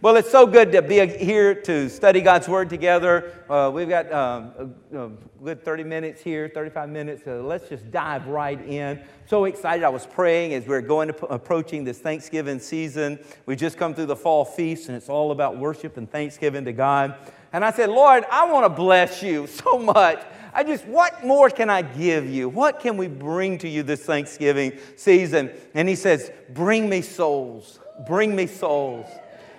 Well, it's so good to be here to study God's Word together. Uh, we've got um, a, a, good 30 minutes here, 35 minutes. So let's just dive right in. So excited. I was praying as we are going to, approaching this Thanksgiving season. We just come through the fall feast, and it's all about worship and thanksgiving to God. And I said, Lord, I want to bless you so much. I just, what more can I give you? What can we bring to you this Thanksgiving season? And he says, Bring me souls. Bring me souls.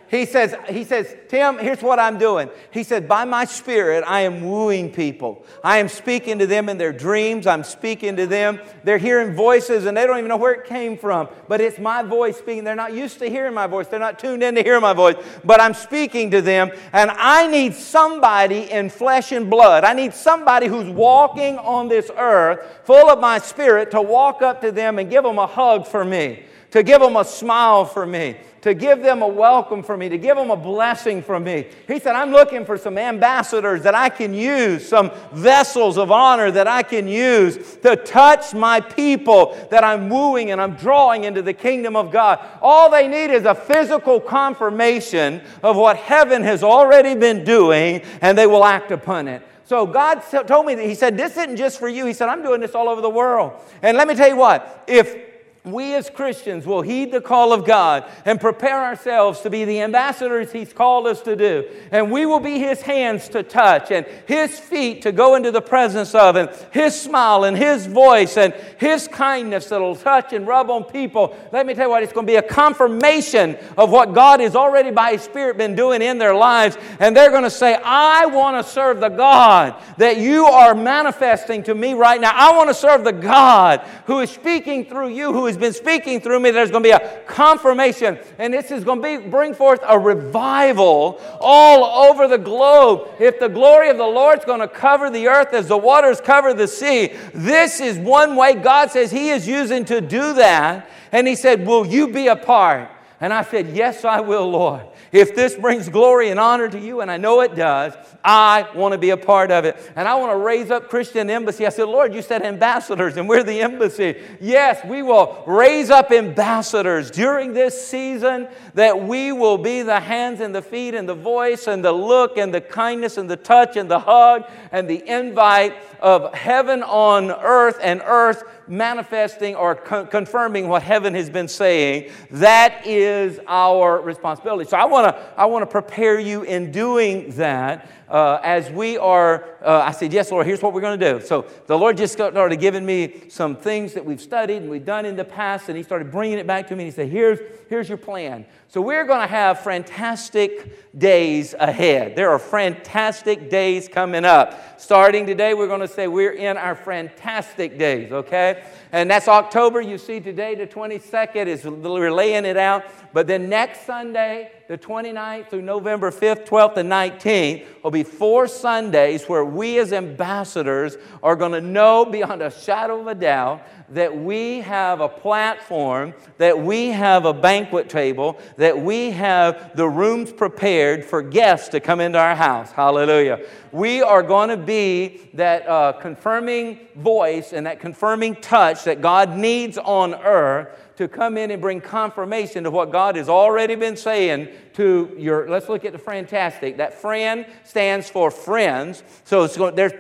He says, he says, Tim, here's what I'm doing. He said, by my spirit, I am wooing people. I am speaking to them in their dreams. I'm speaking to them. They're hearing voices and they don't even know where it came from. But it's my voice speaking. They're not used to hearing my voice. They're not tuned in to hear my voice. But I'm speaking to them. And I need somebody in flesh and blood. I need somebody who's walking on this earth full of my spirit to walk up to them and give them a hug for me, to give them a smile for me to give them a welcome for me, to give them a blessing from me. He said, I'm looking for some ambassadors that I can use, some vessels of honor that I can use to touch my people that I'm wooing and I'm drawing into the kingdom of God. All they need is a physical confirmation of what heaven has already been doing, and they will act upon it. So God told me that He said, This isn't just for you. He said, I'm doing this all over the world. And let me tell you what, if we as Christians will heed the call of God and prepare ourselves to be the ambassadors He's called us to do. And we will be His hands to touch and His feet to go into the presence of, and His smile and His voice and His kindness that'll touch and rub on people. Let me tell you what, it's going to be a confirmation of what God has already by His Spirit been doing in their lives. And they're going to say, I want to serve the God that you are manifesting to me right now. I want to serve the God who is speaking through you, who is been speaking through me, there's going to be a confirmation. And this is going to be, bring forth a revival all over the globe. If the glory of the Lord's going to cover the earth as the waters cover the sea, this is one way God says He is using to do that. And He said, Will you be a part? And I said, Yes, I will, Lord. If this brings glory and honor to you, and I know it does, I want to be a part of it. And I want to raise up Christian Embassy. I said, Lord, you said ambassadors, and we're the embassy. Yes, we will raise up ambassadors during this season that we will be the hands and the feet and the voice and the look and the kindness and the touch and the hug and the invite of heaven on earth and earth manifesting or con- confirming what heaven has been saying. That is our responsibility. So I want to I want to prepare you in doing that uh, as we are, uh, I said, Yes, Lord, here's what we're going to do. So the Lord just started giving me some things that we've studied and we've done in the past, and He started bringing it back to me. And He said, Here's, here's your plan. So we're going to have fantastic days ahead. There are fantastic days coming up. Starting today, we're going to say we're in our fantastic days, okay? And that's October. You see, today, the 22nd, is we're laying it out. But then next Sunday, the 29th through November 5th, 12th, and 19th will be four Sundays where we as ambassadors are going to know beyond a shadow of a doubt that we have a platform, that we have a banquet table, that we have the rooms prepared for guests to come into our house. Hallelujah. We are going to be that uh, confirming voice and that confirming touch that God needs on earth to come in and bring confirmation to what God has already been saying to your, let's look at the fantastic. That friend stands for friends. So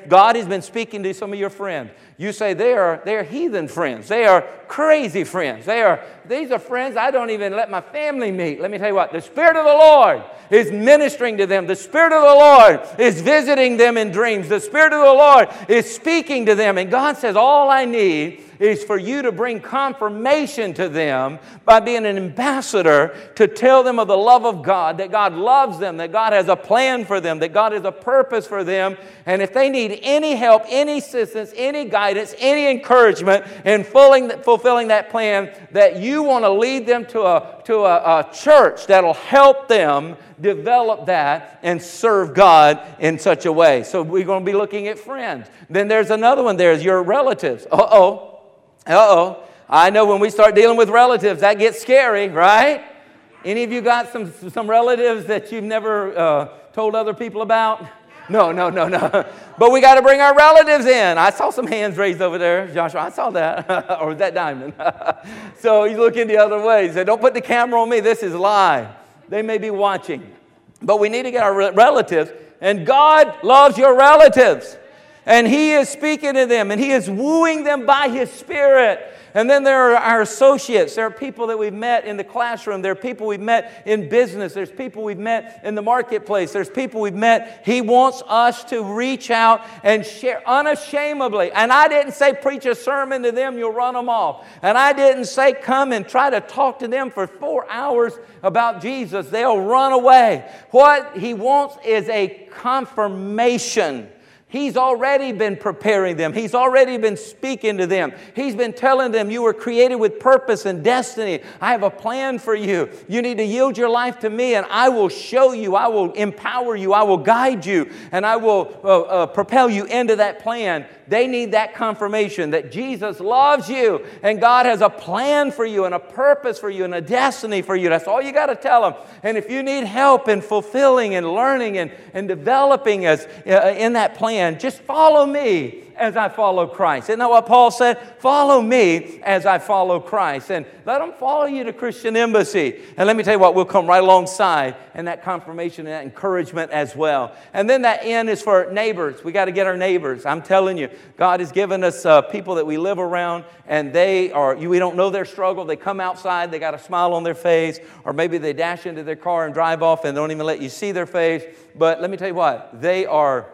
God has been speaking to some of your friends. You say they are, they are heathen friends. They are crazy friends. They are, these are friends I don't even let my family meet. Let me tell you what, the Spirit of the Lord is ministering to them. The Spirit of the Lord is visiting them in dreams. The Spirit of the Lord is speaking to them. And God says, all I need is for you to bring confirmation to them by being an ambassador to tell them of the love of God, that God loves them, that God has a plan for them, that God has a purpose for them. And if they need any help, any assistance, any guidance, any encouragement in fulfilling that plan, that you want to lead them to a, to a, a church that'll help them develop that and serve God in such a way. So we're going to be looking at friends. Then there's another one there's your relatives. Uh oh. Uh oh. I know when we start dealing with relatives, that gets scary, right? Any of you got some, some relatives that you've never uh, told other people about? No, no, no, no. But we got to bring our relatives in. I saw some hands raised over there, Joshua. I saw that. or that Diamond? so he's looking the other way. He said, Don't put the camera on me. This is live. they may be watching. But we need to get our relatives, and God loves your relatives. And He is speaking to them, and He is wooing them by His Spirit. And then there are our associates. There are people that we've met in the classroom. There are people we've met in business. There's people we've met in the marketplace. There's people we've met. He wants us to reach out and share unashamedly. And I didn't say preach a sermon to them, you'll run them off. And I didn't say come and try to talk to them for four hours about Jesus. They'll run away. What he wants is a confirmation He's already been preparing them. He's already been speaking to them. He's been telling them, You were created with purpose and destiny. I have a plan for you. You need to yield your life to me, and I will show you. I will empower you. I will guide you, and I will uh, uh, propel you into that plan. They need that confirmation that Jesus loves you and God has a plan for you and a purpose for you and a destiny for you. That's all you got to tell them. And if you need help in fulfilling and learning and, and developing as, uh, in that plan, just follow me as I follow Christ. Isn't that what Paul said? Follow me as I follow Christ. And let them follow you to Christian Embassy. And let me tell you what, we'll come right alongside and that confirmation and that encouragement as well. And then that end is for neighbors. We got to get our neighbors. I'm telling you, God has given us uh, people that we live around and they are, we don't know their struggle. They come outside, they got a smile on their face, or maybe they dash into their car and drive off and don't even let you see their face. But let me tell you what, they are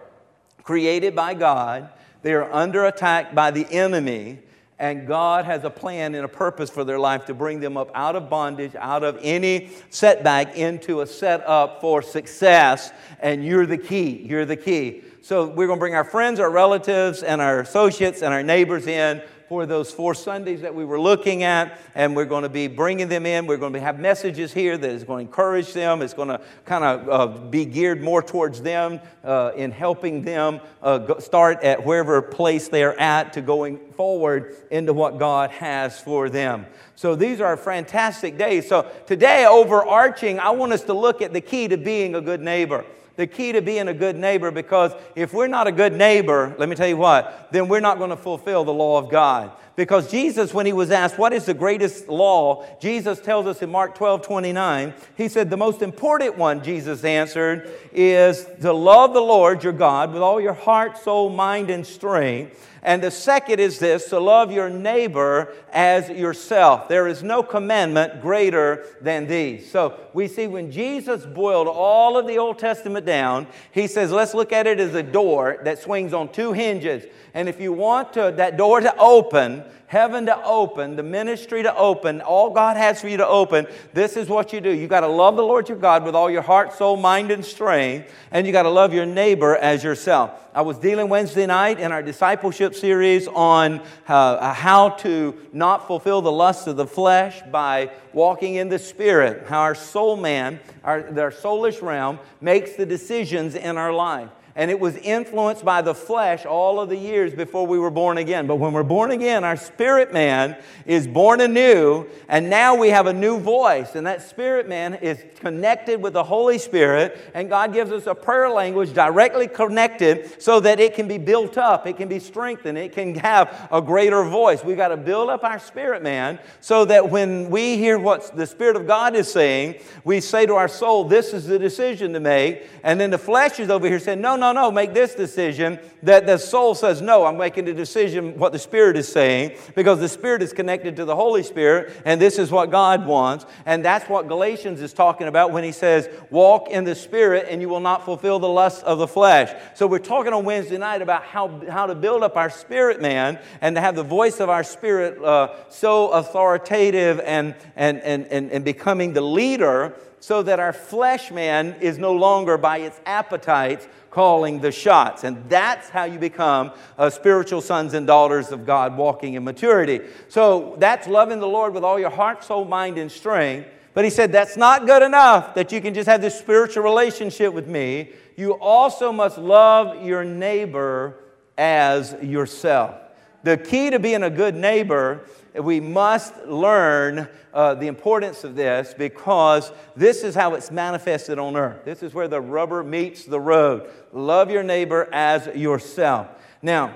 created by God they are under attack by the enemy, and God has a plan and a purpose for their life to bring them up out of bondage, out of any setback, into a setup for success. And you're the key. You're the key. So we're going to bring our friends, our relatives, and our associates and our neighbors in for those four Sundays that we were looking at, and we're going to be bringing them in. We're going to have messages here that is going to encourage them. It's going to kind of uh, be geared more towards them uh, in helping them uh, start at wherever place they're at to going forward into what God has for them. So these are fantastic days. So today, overarching, I want us to look at the key to being a good neighbor the key to being a good neighbor because if we're not a good neighbor, let me tell you what, then we're not going to fulfill the law of God. Because Jesus, when he was asked, What is the greatest law? Jesus tells us in Mark 12 29, he said, The most important one, Jesus answered, is to love the Lord your God with all your heart, soul, mind, and strength and the second is this to love your neighbor as yourself. There is no commandment greater than these. So we see when Jesus boiled all of the Old Testament down, he says, let's look at it as a door that swings on two hinges. And if you want to, that door to open, heaven to open, the ministry to open, all God has for you to open, this is what you do. You got to love the Lord your God with all your heart, soul, mind, and strength, and you got to love your neighbor as yourself. I was dealing Wednesday night in our discipleship series on uh, how to not fulfill the lust of the flesh by walking in the spirit, how our soul man, our, our soulish realm, makes the decisions in our life and it was influenced by the flesh all of the years before we were born again. But when we're born again, our spirit man is born anew, and now we have a new voice, and that spirit man is connected with the Holy Spirit, and God gives us a prayer language directly connected so that it can be built up, it can be strengthened, it can have a greater voice. We've got to build up our spirit man so that when we hear what the Spirit of God is saying, we say to our soul, This is the decision to make, and then the flesh is over here saying, No, no no, no, make this decision. That the soul says, no, I'm making the decision what the Spirit is saying because the Spirit is connected to the Holy Spirit and this is what God wants. And that's what Galatians is talking about when he says, walk in the Spirit and you will not fulfill the lusts of the flesh. So we're talking on Wednesday night about how, how to build up our spirit man and to have the voice of our spirit uh, so authoritative and, and, and, and, and becoming the leader so that our flesh man is no longer by its appetites calling the shots. And that's how you become uh, spiritual sons and daughters of God walking in maturity. So that's loving the Lord with all your heart, soul, mind, and strength. But he said that's not good enough that you can just have this spiritual relationship with me. You also must love your neighbor as yourself. The key to being a good neighbor we must learn uh, the importance of this because this is how it's manifested on earth. This is where the rubber meets the road. Love your neighbor as yourself. Now,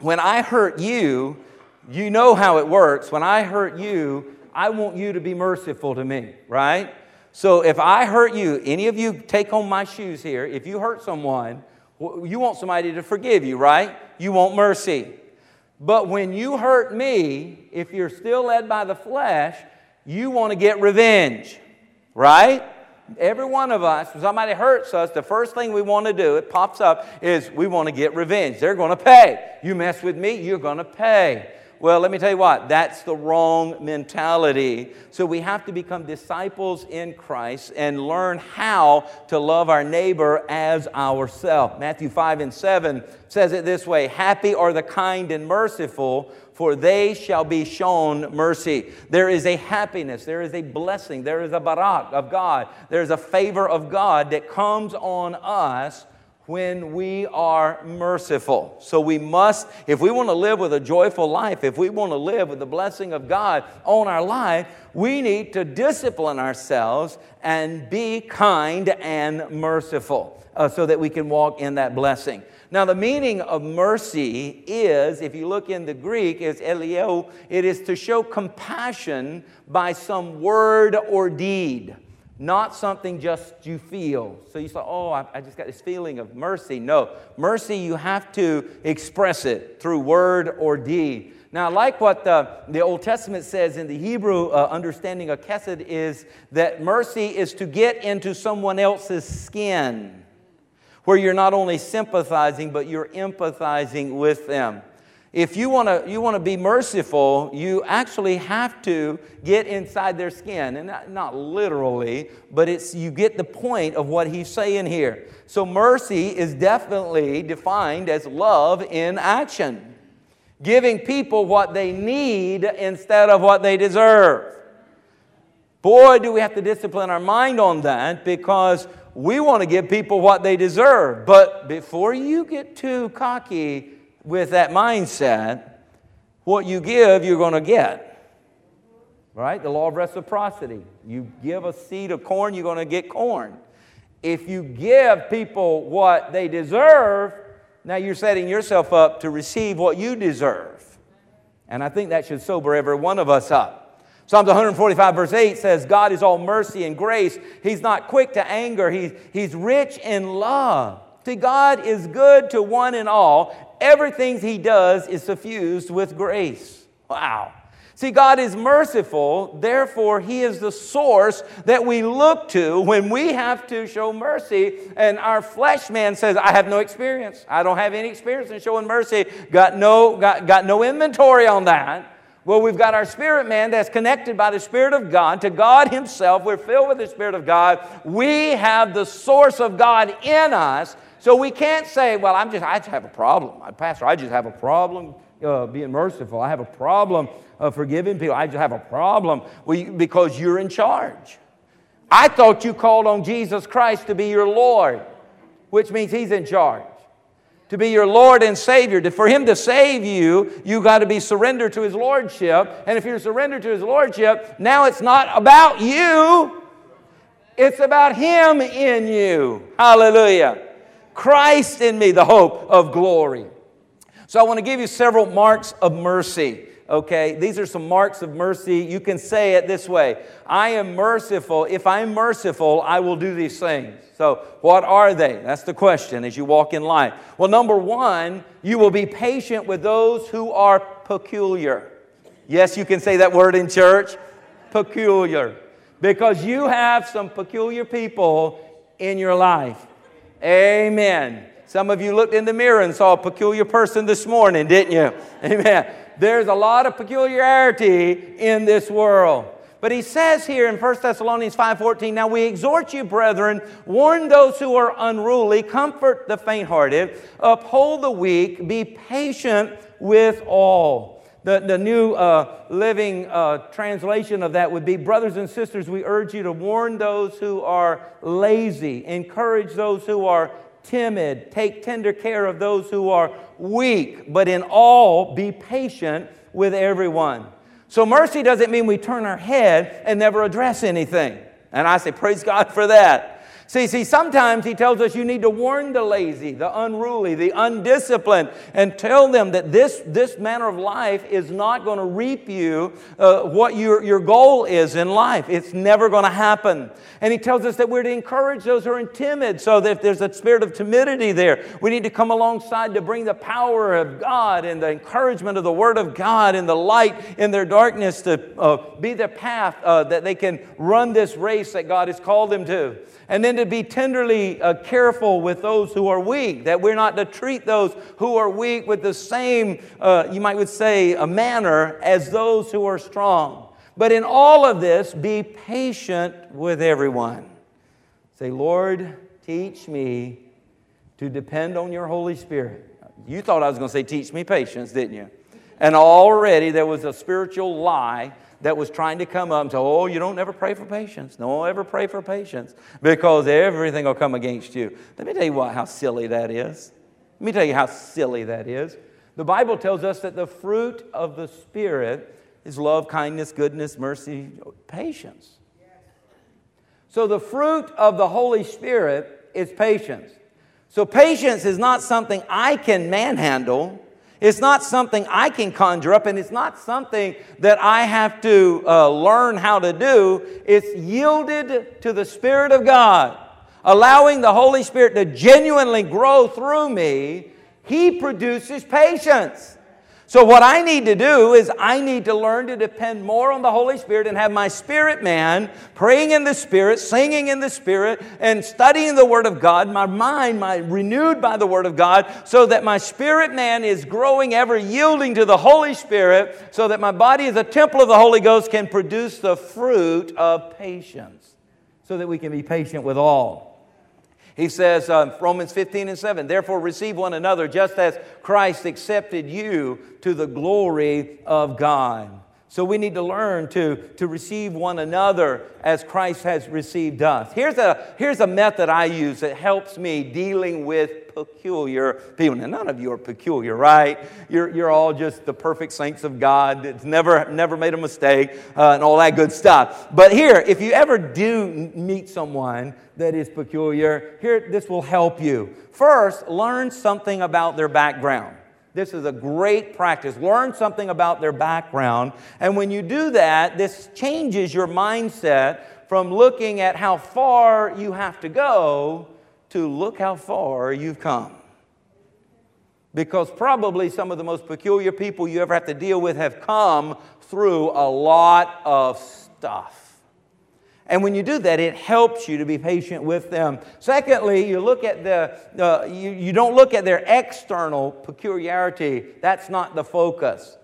when I hurt you, you know how it works. When I hurt you, I want you to be merciful to me, right? So if I hurt you, any of you take home my shoes here, if you hurt someone, you want somebody to forgive you, right? You want mercy. But when you hurt me, if you're still led by the flesh, you want to get revenge, right? Every one of us, when somebody hurts us, the first thing we want to do, it pops up, is we want to get revenge. They're going to pay. You mess with me, you're going to pay. Well, let me tell you what, that's the wrong mentality. So we have to become disciples in Christ and learn how to love our neighbor as ourselves. Matthew 5 and 7 says it this way Happy are the kind and merciful, for they shall be shown mercy. There is a happiness, there is a blessing, there is a barak of God, there is a favor of God that comes on us when we are merciful. So we must, if we want to live with a joyful life, if we want to live with the blessing of God on our life, we need to discipline ourselves and be kind and merciful uh, so that we can walk in that blessing. Now, the meaning of mercy is, if you look in the Greek, is eleo, it is to show compassion by some word or deed not something just you feel. So you say, oh, I, I, just got this feeling of mercy. No, mercy, you have to express it through word or deed. Now, like what the, the Old Testament says in the Hebrew uh, understanding of chesed is that mercy is to get into someone else's skin, where you're not only sympathizing, but you're empathizing with them if you want to you want to be merciful you actually have to get inside their skin. And not, not, literally but it's you get the point of what he's saying here. So mercy is definitely defined as love in action. Giving people what they need instead of what they deserve. Boy do we have to discipline our mind on that because we want to give people what they deserve. But before you get too cocky with that mindset, what you give, you're going to get. Right? The law of reciprocity. You give a seed of corn, you're going to get corn. If you give people what they deserve, now you're setting yourself up to receive what you deserve. And I think that should sober every one of us up. Psalms 145, verse 8 says, God is all mercy and grace. He's not quick to anger, he's, he's rich in love. See, God is good to one and all, everything he does is suffused with grace. Wow. See, God is merciful, therefore, He is the source that we look to when we have to show mercy. And our flesh man says, I have no experience. I don't have any experience in showing mercy. Got no, got, got no inventory on that. Well, we've got our spirit man that's connected by the Spirit of God to God Himself. We're filled with the Spirit of God. We have the source of God in us. So we can't say, well, I'm just, I just have a problem. Pastor, I just have a problem uh, being merciful. I have a problem uh, forgiving people. I just have a problem because you're in charge. I thought you called on Jesus Christ to be your Lord, which means He's in charge. To be your Lord and Savior. For Him to save you, you got to be surrendered to His Lordship. And if you're surrendered to His Lordship, now it's not about you, it's about Him in you. Hallelujah. Christ in me, the hope of glory. So I want to give you several marks of mercy. Okay, these are some marks of mercy. You can say it this way I am merciful. If I'm merciful, I will do these things. So, what are they? That's the question as you walk in life. Well, number one, you will be patient with those who are peculiar. Yes, you can say that word in church peculiar. Because you have some peculiar people in your life. Amen. Some of you looked in the mirror and saw a peculiar person this morning, didn't you? Amen. There's a lot of peculiarity in this world. But he says here in 1 Thessalonians 5:14, "Now we exhort you, brethren, warn those who are unruly, comfort the faint-hearted, uphold the weak, be patient with all." The, the new uh, living uh, translation of that would be Brothers and sisters, we urge you to warn those who are lazy, encourage those who are timid, take tender care of those who are weak, but in all be patient with everyone. So, mercy doesn't mean we turn our head and never address anything. And I say, Praise God for that. See, see, sometimes he tells us you need to warn the lazy, the unruly, the undisciplined, and tell them that this, this manner of life is not going to reap you uh, what your, your goal is in life. It's never going to happen. And he tells us that we're to encourage those who are timid, so that if there's a spirit of timidity there, we need to come alongside to bring the power of God and the encouragement of the Word of God and the light in their darkness to uh, be the path uh, that they can run this race that God has called them to. And then to be tenderly uh, careful with those who are weak, that we're not to treat those who are weak with the same, uh, you might would say, a manner as those who are strong. But in all of this, be patient with everyone. Say, Lord, teach me to depend on your Holy Spirit. You thought I was going to say, teach me patience, didn't you? And already there was a spiritual lie that was trying to come up and say, Oh, you don't ever pray for patience. Don't ever pray for patience because everything will come against you. Let me tell you what, how silly that is. Let me tell you how silly that is. The Bible tells us that the fruit of the Spirit is love, kindness, goodness, mercy, patience. So the fruit of the Holy Spirit is patience. So patience is not something I can manhandle. It's not something I can conjure up, and it's not something that I have to uh, learn how to do. It's yielded to the Spirit of God, allowing the Holy Spirit to genuinely grow through me. He produces patience. So, what I need to do is I need to learn to depend more on the Holy Spirit and have my spirit man praying in the Spirit, singing in the Spirit, and studying the Word of God, my mind my, renewed by the Word of God, so that my spirit man is growing, ever yielding to the Holy Spirit, so that my body as a temple of the Holy Ghost can produce the fruit of patience, so that we can be patient with all. He says, uh, Romans 15 and 7, therefore receive one another just as Christ accepted you to the glory of God. So we need to learn to, to receive one another as Christ has received us. Here's a, here's a method I use that helps me dealing with peculiar people. Now, none of you are peculiar, right? You're, you're all just the perfect saints of God that's never, never made a mistake uh, and all that good stuff. But here, if you ever do meet someone that is peculiar, here, this will help you. First, learn something about their background. This is a great practice. Learn something about their background. And when you do that, this changes your mindset from looking at how far you have to go to look how far you've come. Because probably some of the most peculiar people you ever have to deal with have come through a lot of stuff. And when you do that, it helps you to be patient with them. Secondly, you look at the, uh, you, you don't look at their external peculiarity. That's not the focus.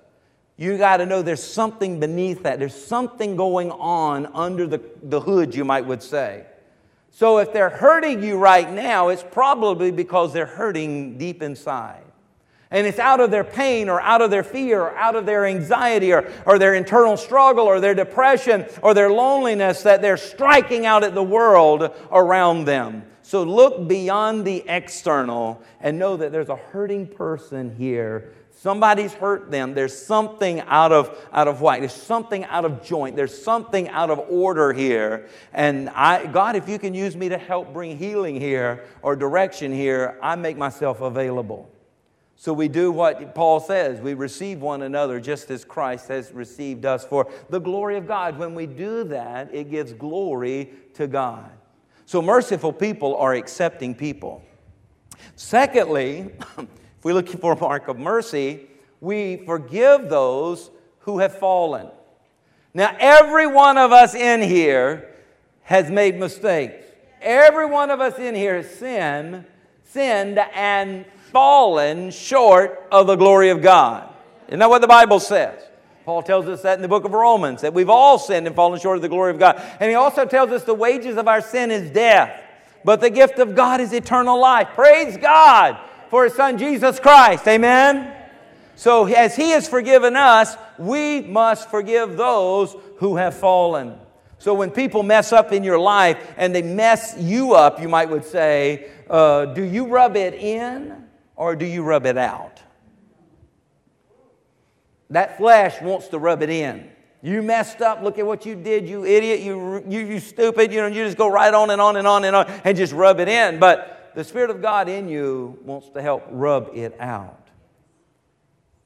You got to know there's something beneath that. There's something going on under the, the hood, you might would say. So if they're hurting you right now, it's probably because they're hurting deep inside. And it's out of their pain or out of their fear or out of their anxiety or, or their internal struggle or their depression or their loneliness that they're striking out at the world around them. So look beyond the external and know that there's a hurting person here. Somebody's hurt them. There's something out of, out of whack. There's something out of joint. There's something out of order here. And I, God, if you can use me to help bring healing here or direction here, I make myself available. So we do what Paul says. We receive one another just as Christ has received us for the glory of God. When we do that, it gives glory to God. So merciful people are accepting people. Secondly, if we look for a mark of mercy, we forgive those who have fallen. Now, every one of us in here has made mistakes. Every one of us in here has sinned, sinned and fallen short of the glory of God. Isn't that what the Bible says? Paul tells us that in the book of Romans, that we've all sinned and fallen short of the glory of God. And he also tells us the wages of our sin is death, but the gift of God is eternal life. Praise God for his son Jesus Christ. Amen? So, as he has forgiven us, we must forgive those who have fallen. So, when people mess up in your life and they mess you up, you might would say, uh, do you rub it in or do you rub it out? That flesh wants to rub it in. You messed up. Look at what you did, you idiot, you, you, you stupid. You know, you just go right on and on and on and on and just rub it in. But the Spirit of God in you wants to help rub it out.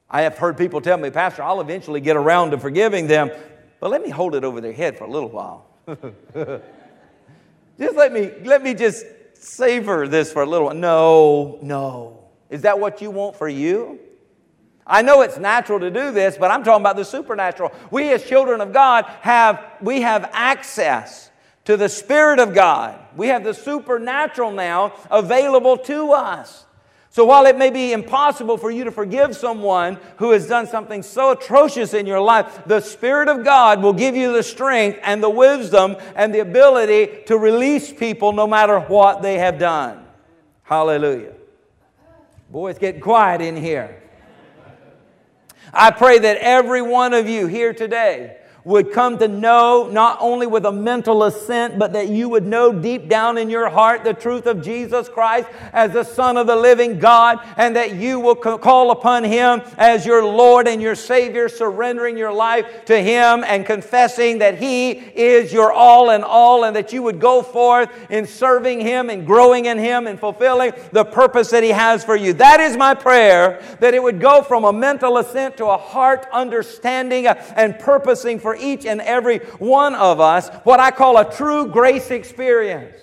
I have heard people tell me, Pastor, I'll eventually get around to forgiving them, but let me hold it over their head for a little while. just let me, let me just savor this for a little while. No, no. Is that what you want for you? I know it's natural to do this, but I'm talking about the supernatural. We as children of God have we have access to the spirit of God. We have the supernatural now available to us. So while it may be impossible for you to forgive someone who has done something so atrocious in your life, the Spirit of God will give you the strength and the wisdom and the ability to release people no matter what they have done. Hallelujah. Boy, it's getting quiet in here. I pray that every one of you here today would come to know not only with a mental assent, but that you would know deep down in your heart the truth of Jesus Christ as the Son of the living God, and that you will call upon Him as your Lord and your Savior, surrendering your life to Him and confessing that He is your all in all, and that you would go forth in serving Him and growing in Him and fulfilling the purpose that He has for you. That is my prayer, that it would go from a mental assent to a heart understanding uh, and purposing for for each and every one of us what I call a true grace experience.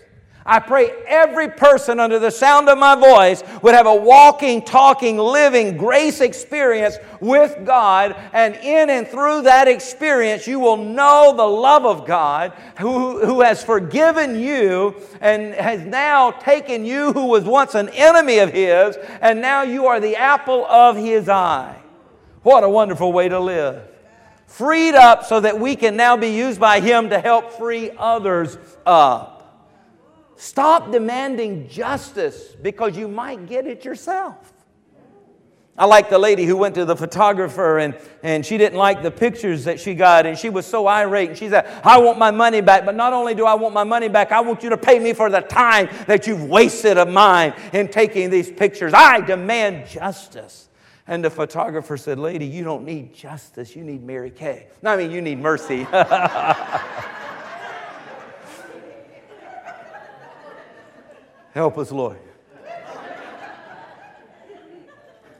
I pray every person under the sound of my voice would have a walking, talking, living grace experience with God. And in and through that experience, you will know the love of God who, who has forgiven you and has now taken you, who was once an enemy of His, and now you are the apple of His eye. What a wonderful way to live freed up so that we can now be used by Him to help free others up. Stop demanding justice because you might get it yourself. I like the lady who went to the photographer and, and she didn't like the pictures that she got and she was so irate and she said, I want my money back, but not only do I want my money back, I want you to pay me for the time that you've wasted of mine in taking these pictures. I demand justice. And the photographer said, Lady, you don't need justice, you need Mary Kay. No, I mean, you need mercy. Help us, Lord.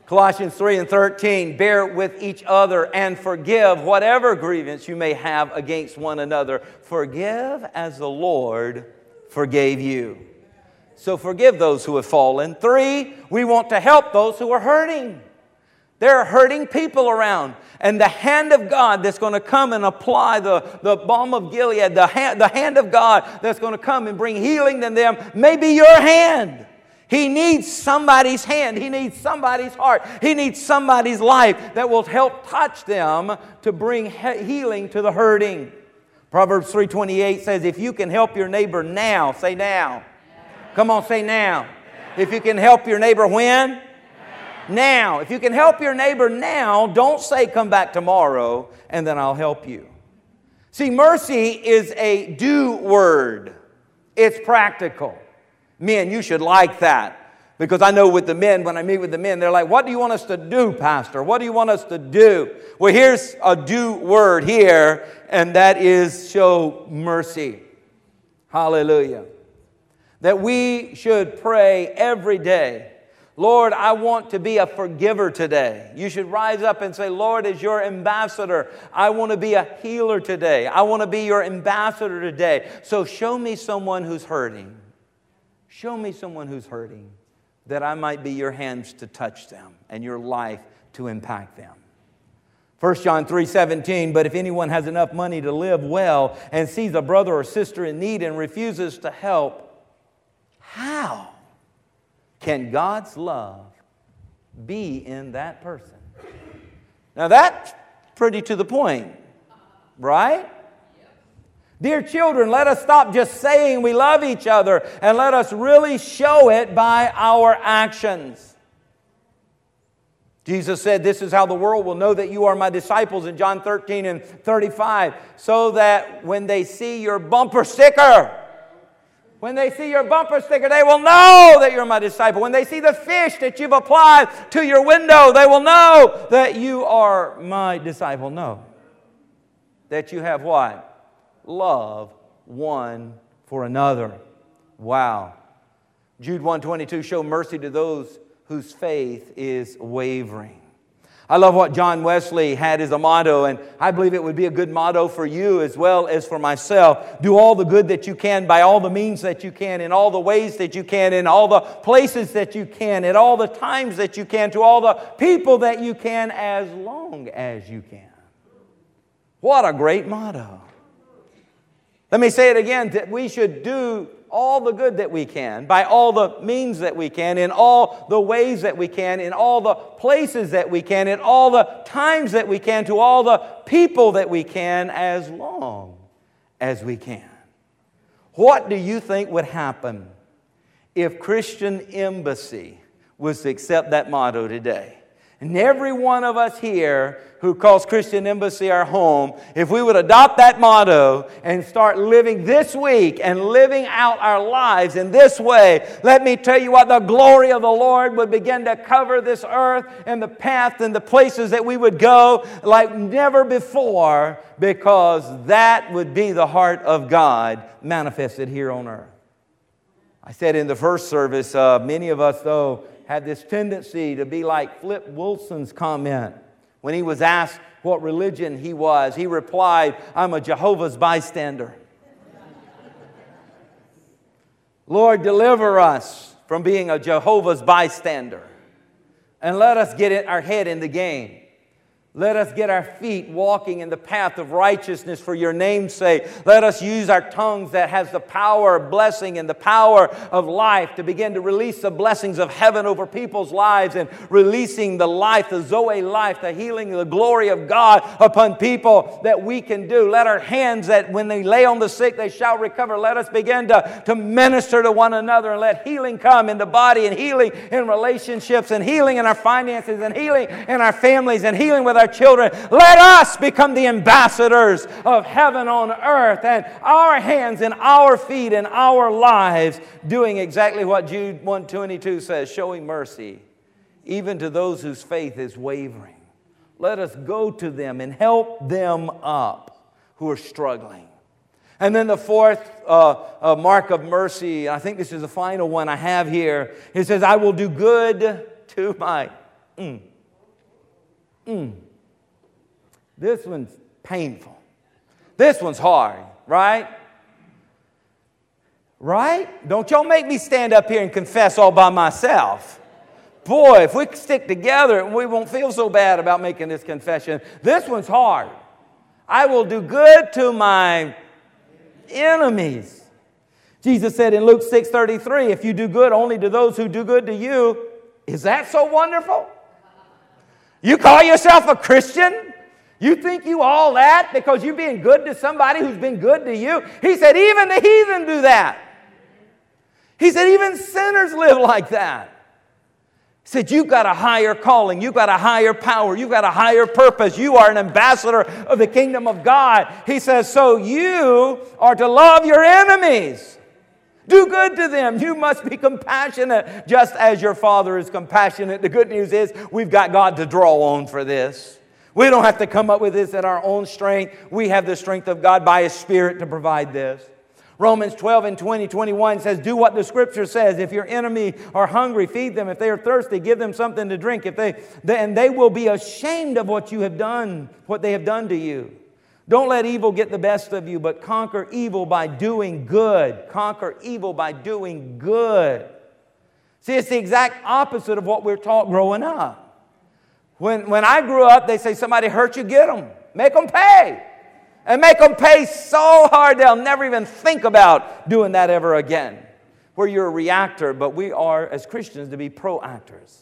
Colossians 3 and 13, bear with each other and forgive whatever grievance you may have against one another. Forgive as the Lord forgave you. So forgive those who have fallen. Three, we want to help those who are hurting. There are hurting people around. And the hand of God that's going to come and apply the, the balm of Gilead, the hand, the hand of God that's going to come and bring healing to them, may be your hand. He needs somebody's hand. He needs somebody's heart. He needs somebody's life that will help touch them to bring he- healing to the hurting. Proverbs 3:28 says if you can help your neighbor now, say now. Come on, say now. If you can help your neighbor when? Now. If you can help your neighbor now, don't say, come back tomorrow and then I'll help you. See, mercy is a do word, it's practical. Men, you should like that. Because I know with the men, when I meet with the men, they're like, What do you want us to do, Pastor? What do you want us to do? Well, here's a do word here, and that is show mercy. Hallelujah. That we should pray every day Lord, I want to be a forgiver today. You should rise up and say, Lord, as your ambassador, I want to be a healer today. I want to be your ambassador today. So show me someone who's hurting. Show me someone who's hurting that I might be your hands to touch them and your life to impact them. 1 John 3 17, but if anyone has enough money to live well and sees a brother or sister in need and refuses to help, how? Can God's love be in that person? Now that's pretty to the point, right? Dear children, let us stop just saying we love each other and let us really show it by our actions. Jesus said, This is how the world will know that you are my disciples in John 13 and 35, so that when they see your bumper sticker, when they see your bumper sticker, they will know that you're my disciple. When they see the fish that you've applied to your window, they will know that you are my disciple. No. that you have what? Love one for another. Wow. Jude 122 show mercy to those whose faith is wavering. I love what John Wesley had as a motto, and I believe it would be a good motto for you as well as for myself. Do all the good that you can by all the means that you can, in all the ways that you can, in all the places that you can, at all the times that you can, to all the people that you can, as long as you can. What a great motto. Let me say it again that we should do all the good that we can, by all the means that we can, in all the ways that we can, in all the places that we can, in all the times that we can, to all the people that we can, as long as we can. What do you think would happen if Christian Embassy was to accept that motto today? And every one of us here who calls Christian Embassy our home, if we would adopt that motto and start living this week and living out our lives in this way, let me tell you what, the glory of the Lord would begin to cover this earth and the path and the places that we would go like never before because that would be the heart of God manifested here on earth. I said in the first service, uh, many of us, though, had this tendency to be like Flip Wilson's comment when he was asked what religion he was. He replied, I'm a Jehovah's bystander. Lord, deliver us from being a Jehovah's bystander and let us get our head in the game. Let us get our feet walking in the path of righteousness for your name's sake. Let us use our tongues that has the power of blessing and the power of life to begin to release the blessings of heaven over people's lives and releasing the life, the Zoe life, the healing, the glory of God upon people that we can do. Let our hands that when they lay on the sick, they shall recover. Let us begin to, to minister to one another and let healing come in the body and healing in relationships and healing in our finances and healing in our families and healing with our children. Let us become the ambassadors of heaven on earth and our hands and our feet and our lives doing exactly what Jude 122 says, showing mercy even to those whose faith is wavering. Let us go to them and help them up who are struggling. And then the fourth uh, uh, mark of mercy, I think this is the final one I have here. It says, I will do good to my. Mm, mm, this one's painful. This one's hard, right? Right? Don't y'all make me stand up here and confess all by myself. Boy, if we stick together, we won't feel so bad about making this confession. This one's hard. I will do good to my enemies. Jesus said in Luke 6:33, if you do good only to those who do good to you, is that so wonderful? You call yourself a Christian? You think you all that because you're being good to somebody who's been good to you? He said, even the heathen do that. He said, even sinners live like that. He said, You've got a higher calling, you've got a higher power, you've got a higher purpose. You are an ambassador of the kingdom of God. He says, So you are to love your enemies. Do good to them. You must be compassionate just as your Father is compassionate. The good news is we've got God to draw on for this. We don't have to come up with this in our own strength. We have the strength of God by His Spirit to provide this. Romans 12 and 20, 21 says, Do what the scripture says. If your enemy are hungry, feed them. If they are thirsty, give them something to drink. If they, then they will be ashamed of what you have done, what they have done to you. Don't let evil get the best of you, but conquer evil by doing good. Conquer evil by doing good. See, it's the exact opposite of what we're taught growing up. When, when I grew up, they say somebody hurt you, get them. Make them pay. And make them pay so hard they'll never even think about doing that ever again. Where you're a reactor, but we are, as Christians, to be proactors.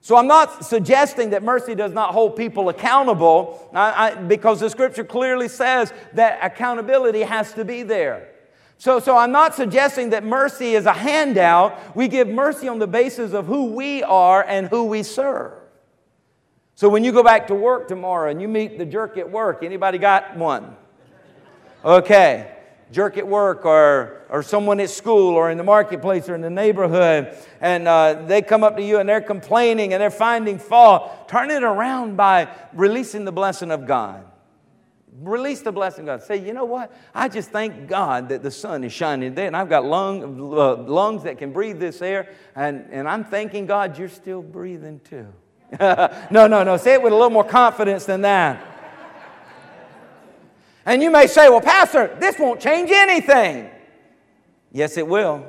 So I'm not suggesting that mercy does not hold people accountable I, I, because the scripture clearly says that accountability has to be there. So, so I'm not suggesting that mercy is a handout. We give mercy on the basis of who we are and who we serve. So when you go back to work tomorrow and you meet the jerk at work, anybody got one? Okay. Jerk at work or, or someone at school or in the marketplace or in the neighborhood, and uh, they come up to you and they're complaining and they're finding fault. Turn it around by releasing the blessing of God. Release the blessing of God. Say, you know what? I just thank God that the sun is shining today, and I've got lung, uh, lungs that can breathe this air, and, and I'm thanking God you're still breathing too. no, no, no. Say it with a little more confidence than that. And you may say, well, Pastor, this won't change anything. Yes, it will.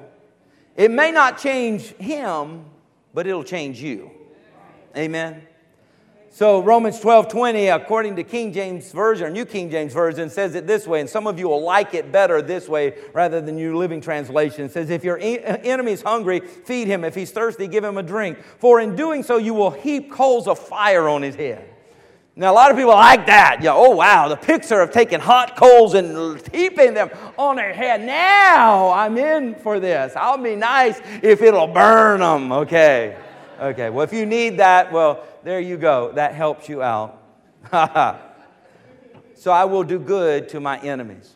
It may not change him, but it'll change you. Amen. So Romans 12, 20, according to King James Version, or New King James Version, says it this way, and some of you will like it better this way rather than New Living Translation. It says, If your uh, enemy is hungry, feed him. If he's thirsty, give him a drink. For in doing so, you will heap coals of fire on his head. Now, a lot of people like that. Yeah, oh, wow, the picture of taking hot coals and heaping them on their head. Now I'm in for this. I'll be nice if it'll burn them. Okay. Okay. Well, if you need that, well, there you go. That helps you out. so I will do good to my enemies.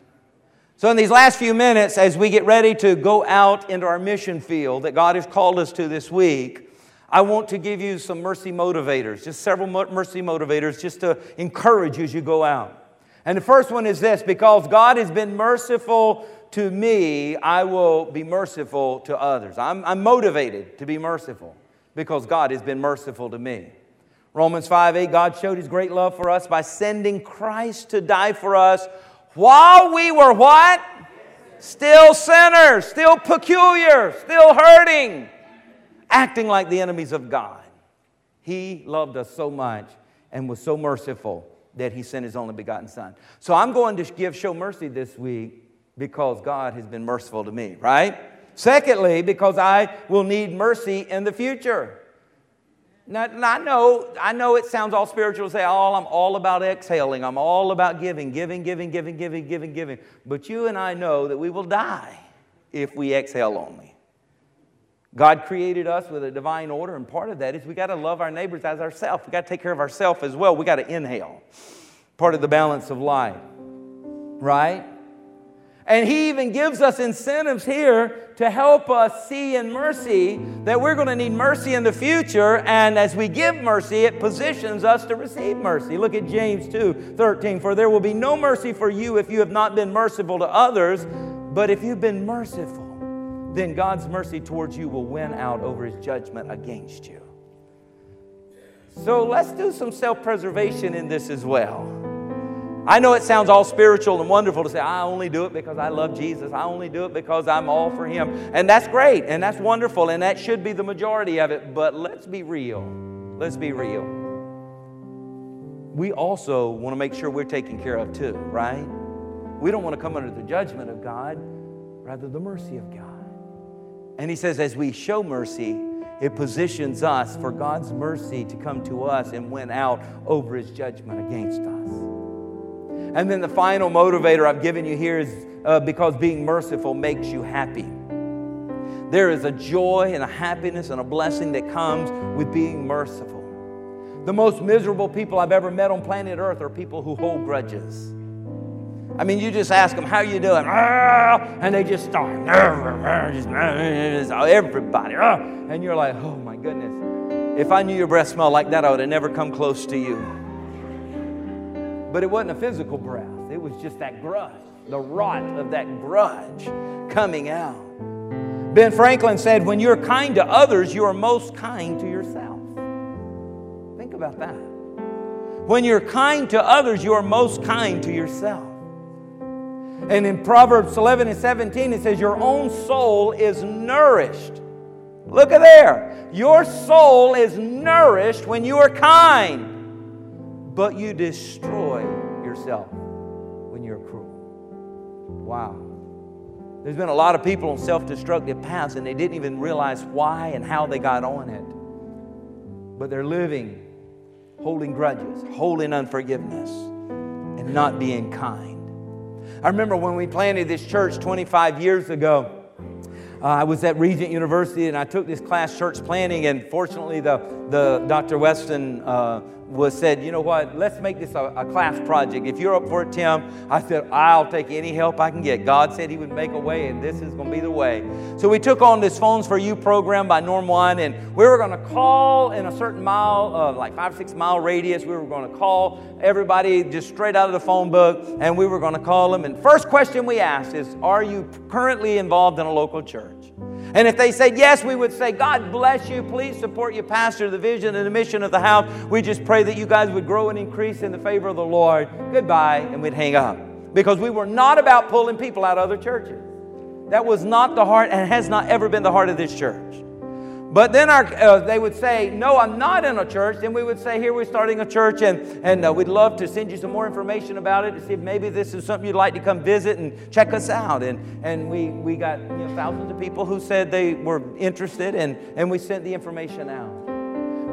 So, in these last few minutes, as we get ready to go out into our mission field that God has called us to this week, I want to give you some mercy motivators, just several mercy motivators, just to encourage you as you go out. And the first one is this because God has been merciful to me, I will be merciful to others. I'm, I'm motivated to be merciful because God has been merciful to me. Romans 5 8, God showed his great love for us by sending Christ to die for us while we were what? Still sinners, still peculiar, still hurting acting like the enemies of God. He loved us so much and was so merciful that he sent his only begotten son. So I'm going to give show mercy this week because God has been merciful to me, right? Secondly, because I will need mercy in the future. Now, I know, I know it sounds all spiritual to say, oh, I'm all about exhaling. I'm all about giving, giving, giving, giving, giving, giving, giving. But you and I know that we will die if we exhale only. God created us with a divine order, and part of that is we got to love our neighbors as ourselves. We got to take care of ourselves as well. We got to inhale. Part of the balance of life, right? And He even gives us incentives here to help us see in mercy that we're going to need mercy in the future. And as we give mercy, it positions us to receive mercy. Look at James 2 13. For there will be no mercy for you if you have not been merciful to others, but if you've been merciful then God's mercy towards you will win out over his judgment against you. So let's do some self preservation in this as well. I know it sounds all spiritual and wonderful to say, I only do it because I love Jesus. I only do it because I'm all for Him. And that's great and that's wonderful and that should be the majority of it. But let's be real. Let's be real. We also want to make sure we're taken care of too, right? We don't want to come under the judgment of God, rather, the mercy of God. And he says, as we show mercy, it positions us for God's mercy to come to us and win out over his judgment against us. And then the final motivator I've given you here is uh, because being merciful makes you happy. There is a joy and a happiness and a blessing that comes with being merciful. The most miserable people I've ever met on planet Earth are people who hold grudges. I mean, you just ask them, how you doing? And they just start. Everybody. And you're like, oh my goodness. If I knew your breath smelled like that, I would have never come close to you. But it wasn't a physical breath. It was just that grudge, the rot of that grudge coming out. Ben Franklin said, when you're kind to others, you are most kind to yourself. Think about that. When you're kind to others, you are most kind to yourself. And in Proverbs 11 and 17, it says, Your own soul is nourished. Look at there. Your soul is nourished when you are kind, but you destroy yourself when you're cruel. Wow. There's been a lot of people on self destructive paths and they didn't even realize why and how they got on it. But they're living holding grudges, holding unforgiveness, and not being kind. I remember when we planted this church 25 years ago. Uh, I was at Regent University and I took this class, church planning, and fortunately, the, the Dr. Weston uh, was said, you know what, let's make this a, a, class project. If you're up for it, Tim, I said, I'll take any help I can get. God said He would make a way, and this is going to be the way. So we took on this Phones for You program by Norm Whan, and we were going to call in a certain mile, uh, like five, or six mile radius. We were going to call everybody just straight out of the phone book, and we were going to call them. And first question we asked is, Are you currently involved in a local church? And if they said yes, we would say, God bless you. Please support your pastor, the vision and the mission of the house. We just pray that you guys would grow and increase in the favor of the Lord. Goodbye. And we'd hang up. Because we were not about pulling people out of other churches. That was not the heart and has not ever been the heart of this church. But then our, uh, they would say, No, I'm not in a church. Then we would say, Here, we're starting a church, and, and uh, we'd love to send you some more information about it to see if maybe this is something you'd like to come visit and check us out. And, and we, we got you know, thousands of people who said they were interested, and, and we sent the information out.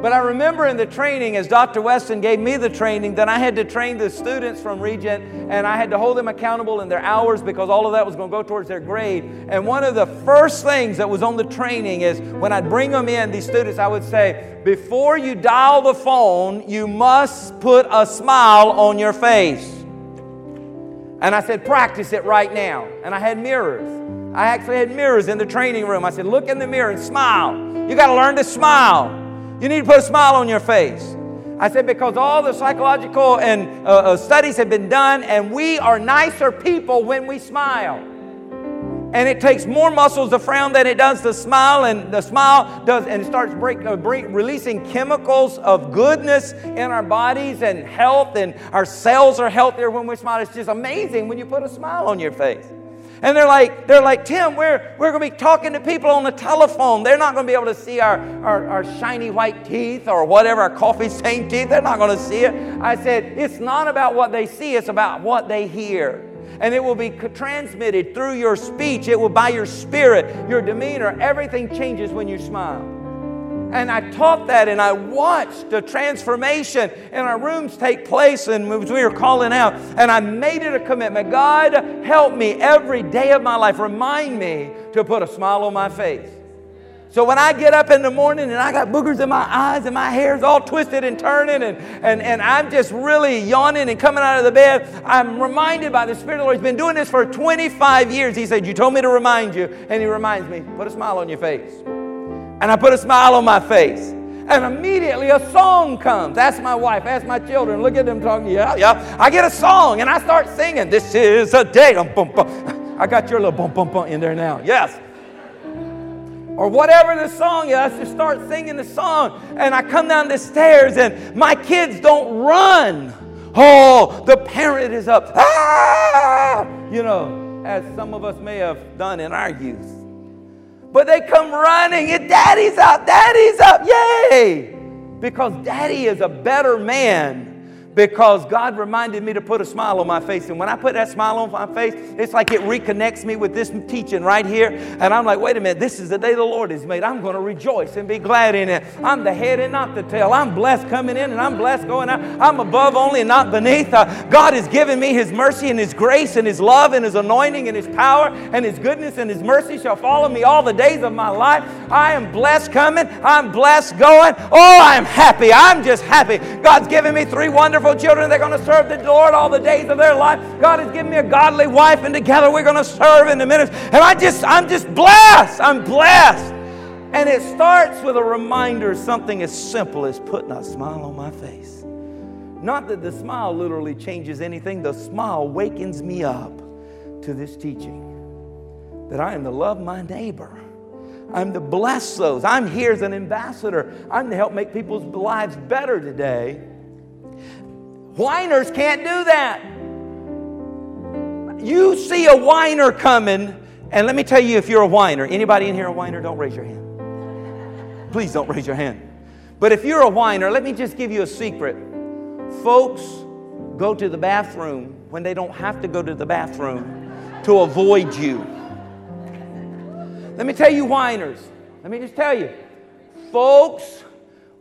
But I remember in the training, as Dr. Weston gave me the training, that I had to train the students from Regent and I had to hold them accountable in their hours because all of that was going to go towards their grade. And one of the first things that was on the training is when I'd bring them in, these students, I would say, before you dial the phone, you must put a smile on your face. And I said, practice it right now. And I had mirrors. I actually had mirrors in the training room. I said, look in the mirror and smile. You got to learn to smile. You need to put a smile on your face. I said, because all the psychological and uh, uh, studies have been done, and we are nicer people when we smile. And it takes more muscles to frown than it does to smile, and the smile does, and it starts break, uh, break, releasing chemicals of goodness in our bodies and health, and our cells are healthier when we smile. It's just amazing when you put a smile on your face. And they're like, they're like, Tim, we're, we're going to be talking to people on the telephone. They're not going to be able to see our, our, our shiny white teeth or whatever, our coffee stained teeth. They're not going to see it. I said, it's not about what they see, it's about what they hear. And it will be transmitted through your speech, it will by your spirit, your demeanor. Everything changes when you smile. And I taught that and I watched the transformation in our rooms take place and we were calling out. And I made it a commitment God, help me every day of my life. Remind me to put a smile on my face. So when I get up in the morning and I got boogers in my eyes and my hair's all twisted and turning and, and, and I'm just really yawning and coming out of the bed, I'm reminded by the Spirit of the Lord. He's been doing this for 25 years. He said, You told me to remind you. And He reminds me, put a smile on your face. And I put a smile on my face. And immediately a song comes. Ask my wife, ask my children, look at them talking. Yeah, yeah. I get a song and I start singing. This is a day. I got your little bum, bum, bum in there now. Yes. Or whatever the song is, I just start singing the song. And I come down the stairs and my kids don't run. Oh, the parent is up. Ah! You know, as some of us may have done in our youth. But they come running and daddy's up, daddy's up, yay! Because daddy is a better man because God reminded me to put a smile on my face. And when I put that smile on my face, it's like it reconnects me with this teaching right here. And I'm like, wait a minute, this is the day the Lord has made. I'm going to rejoice and be glad in it. I'm the head and not the tail. I'm blessed coming in and I'm blessed going out. I'm above only and not beneath. Uh, God has given me His mercy and His grace and His love and His anointing and His power and His goodness and His mercy shall follow me all the days of my life. I am blessed coming. I'm blessed going. Oh, I'm happy. I'm just happy. God's given me three wonderful wonderful children. They're going to serve the Lord all the days of their life. God has given me a godly wife, and together we're going to serve in the ministry. And I just, I'm just blessed. I'm blessed. And it starts with a reminder something as simple as putting a smile on my face. Not that the smile literally changes anything, the smile wakens me up to this teaching that I am to love my neighbor. I'm to bless those. I'm here as an ambassador. I'm to help make people's lives better today. Whiners can't do that. You see a whiner coming, and let me tell you if you're a whiner, anybody in here a whiner, don't raise your hand. Please don't raise your hand. But if you're a whiner, let me just give you a secret. Folks go to the bathroom when they don't have to go to the bathroom to avoid you. Let me tell you, whiners. Let me just tell you. Folks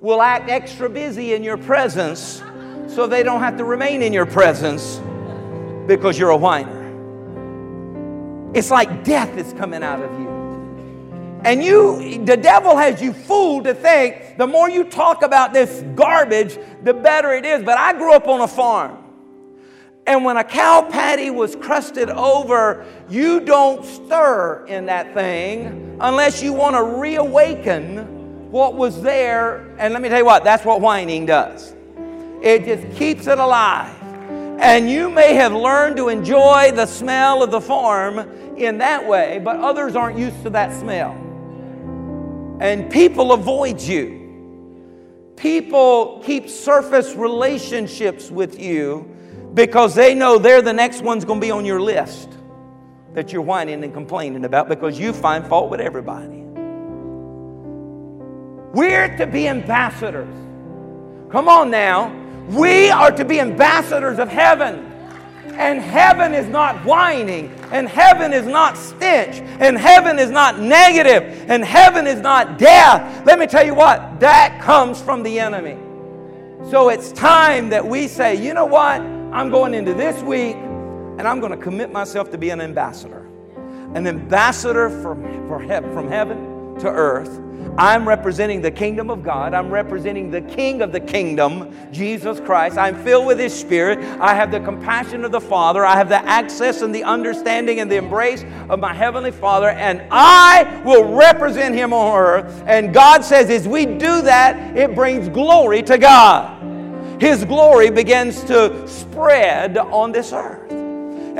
will act extra busy in your presence so they don't have to remain in your presence because you're a whiner. It's like death is coming out of you. And you, the devil has you fooled to think the more you talk about this garbage, the better it is. But I grew up on a farm. And when a cow patty was crusted over, you don't stir in that thing unless you want to reawaken what was there. And let me tell you what, that's what whining does. It just keeps it alive. And you may have learned to enjoy the smell of the farm in that way, but others aren't used to that smell. And people avoid you. People keep surface relationships with you because they know they're the next one's going to be on your list that you're whining and complaining about because you find fault with everybody. We're to be ambassadors. Come on now. We are to be ambassadors of heaven. And heaven is not whining, and heaven is not stench, and heaven is not negative, and heaven is not death. Let me tell you what, that comes from the enemy. So it's time that we say, you know what? I'm going into this week, and I'm going to commit myself to be an ambassador. An ambassador from, from heaven to earth I'm representing the kingdom of God. I'm representing the King of the kingdom, Jesus Christ. I'm filled with His Spirit. I have the compassion of the Father. I have the access and the understanding and the embrace of my Heavenly Father, and I will represent Him on earth. And God says, as we do that, it brings glory to God. His glory begins to spread on this earth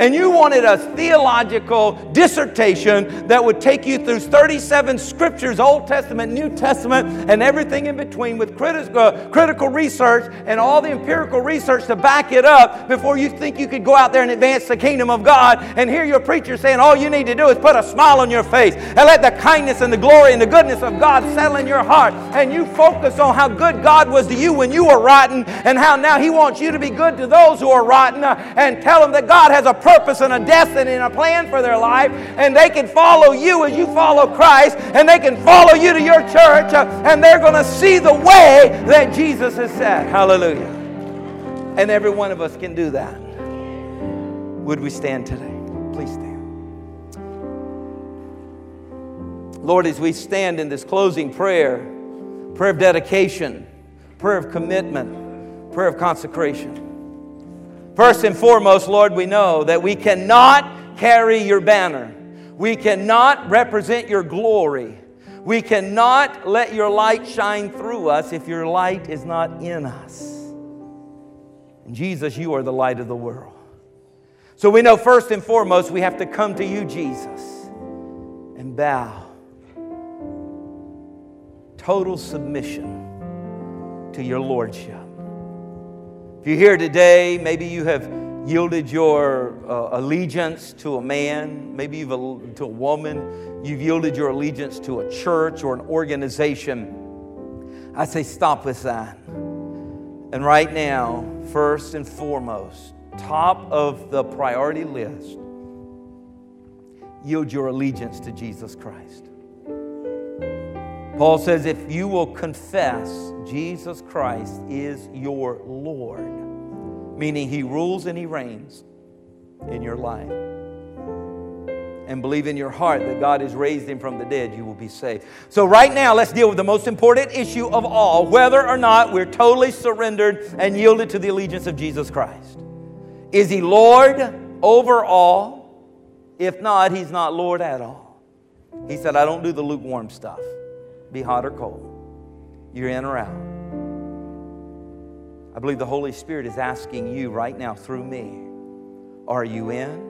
and you wanted a theological dissertation that would take you through 37 scriptures, Old Testament, New Testament, and everything in between with critical, uh, critical research and all the empirical research to back it up before you think you could go out there and advance the kingdom of God and hear your preacher saying all you need to do is put a smile on your face and let the kindness and the glory and the goodness of God settle in your heart and you focus on how good God was to you when you were rotten and how now He wants you to be good to those who are rotten uh, and tell them that God has a purpose and a destiny and a plan for their life, and they can follow you as you follow Christ, and they can follow you to your church, uh, and they're going to see the way that Jesus has said. Hallelujah. And every one of us can do that. Would we stand today? Please stand. Lord, as we stand in this closing prayer, prayer of dedication, prayer of commitment, prayer of consecration. First and foremost, Lord, we know that we cannot carry your banner. We cannot represent your glory. We cannot let your light shine through us if your light is not in us. And Jesus, you are the light of the world. So we know first and foremost we have to come to you, Jesus, and bow. Total submission to your Lordship. If you're here today, maybe you have yielded your uh, allegiance to a man, maybe you've to a woman, you've yielded your allegiance to a church or an organization. I say stop with that. And right now, first and foremost, top of the priority list, yield your allegiance to Jesus Christ. Paul says, if you will confess Jesus Christ is your Lord, meaning he rules and he reigns in your life, and believe in your heart that God has raised him from the dead, you will be saved. So, right now, let's deal with the most important issue of all whether or not we're totally surrendered and yielded to the allegiance of Jesus Christ. Is he Lord over all? If not, he's not Lord at all. He said, I don't do the lukewarm stuff be hot or cold. You're in or out. I believe the Holy Spirit is asking you right now through me are you in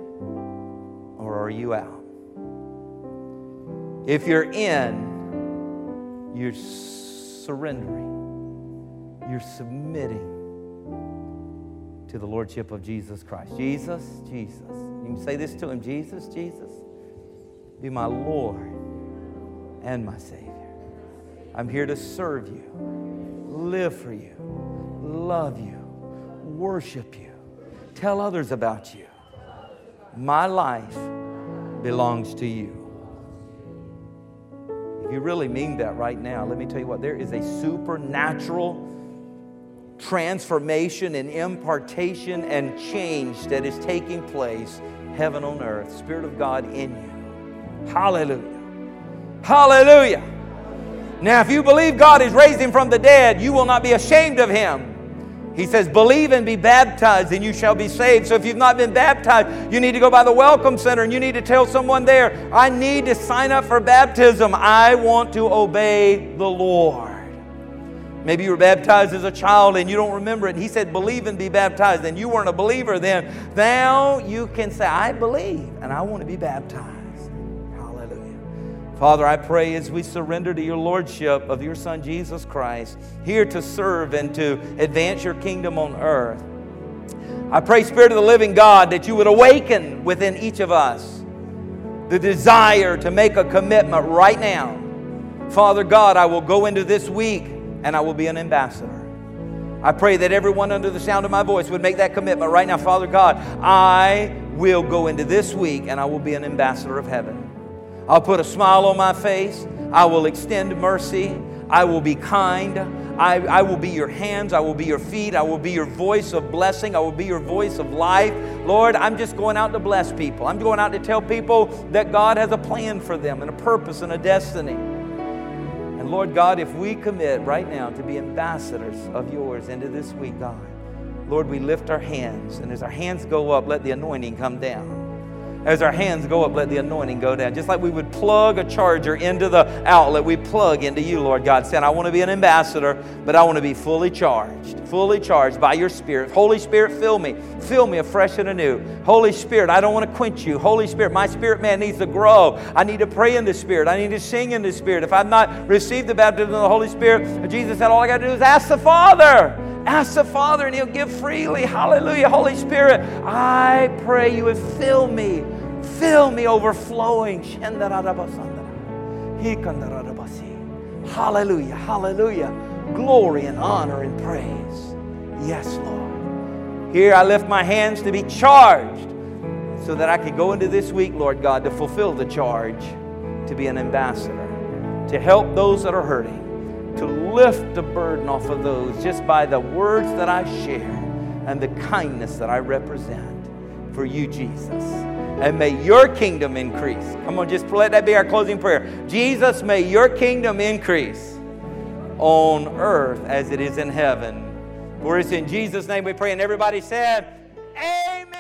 or are you out? If you're in, you're surrendering, you're submitting to the Lordship of Jesus Christ. Jesus, Jesus. You can say this to him Jesus, Jesus, be my Lord and my Savior. I'm here to serve you, live for you, love you, worship you, tell others about you. My life belongs to you. If you really mean that right now, let me tell you what, there is a supernatural transformation and impartation and change that is taking place, heaven on earth, Spirit of God in you. Hallelujah. Hallelujah. Now, if you believe God has raised him from the dead, you will not be ashamed of him. He says, Believe and be baptized, and you shall be saved. So if you've not been baptized, you need to go by the Welcome Center and you need to tell someone there, I need to sign up for baptism. I want to obey the Lord. Maybe you were baptized as a child and you don't remember it. He said, Believe and be baptized, and you weren't a believer then. Now you can say, I believe and I want to be baptized. Father, I pray as we surrender to your lordship of your Son Jesus Christ, here to serve and to advance your kingdom on earth. I pray, Spirit of the living God, that you would awaken within each of us the desire to make a commitment right now. Father God, I will go into this week and I will be an ambassador. I pray that everyone under the sound of my voice would make that commitment right now. Father God, I will go into this week and I will be an ambassador of heaven. I'll put a smile on my face. I will extend mercy. I will be kind. I, I, will be your hands. I will be your feet. I will be your voice of blessing. I will be your voice of life. Lord, I'm just going out to bless people. I'm going out to tell people that God has a plan for them and a purpose and a destiny. And Lord God, if we commit right now to be ambassadors of yours into this week, God, Lord, we lift our hands. And as our hands go up, let the anointing come down. As our hands go up, let the anointing go down. Just like we would plug a charger into the outlet, we plug into you, Lord God, saying, I want to be an ambassador, but I want to be fully charged, fully charged by your Spirit. Holy Spirit, fill me. Fill me afresh and anew. Holy Spirit, I don't want to quench you. Holy Spirit, my spirit man needs to grow. I need to pray in the Spirit. I need to sing in the Spirit. If I've not received the baptism of the Holy Spirit, Jesus said, all I got to do is ask the Father. Ask the Father and He'll give freely. Hallelujah. Holy Spirit, I pray you would fill me. Fill me overflowing. Hallelujah. Hallelujah. Glory and honor and praise. Yes, Lord. Here I lift my hands to be charged so that I could go into this week, Lord God, to fulfill the charge to be an ambassador, to help those that are hurting to lift the burden off of those just by the words that I share and the kindness that I represent for you, Jesus. And may your kingdom increase. Come on, just let that be our closing prayer. Jesus, may your kingdom increase on earth as it is in heaven. For it's in Jesus' name we pray. And everybody said, Amen.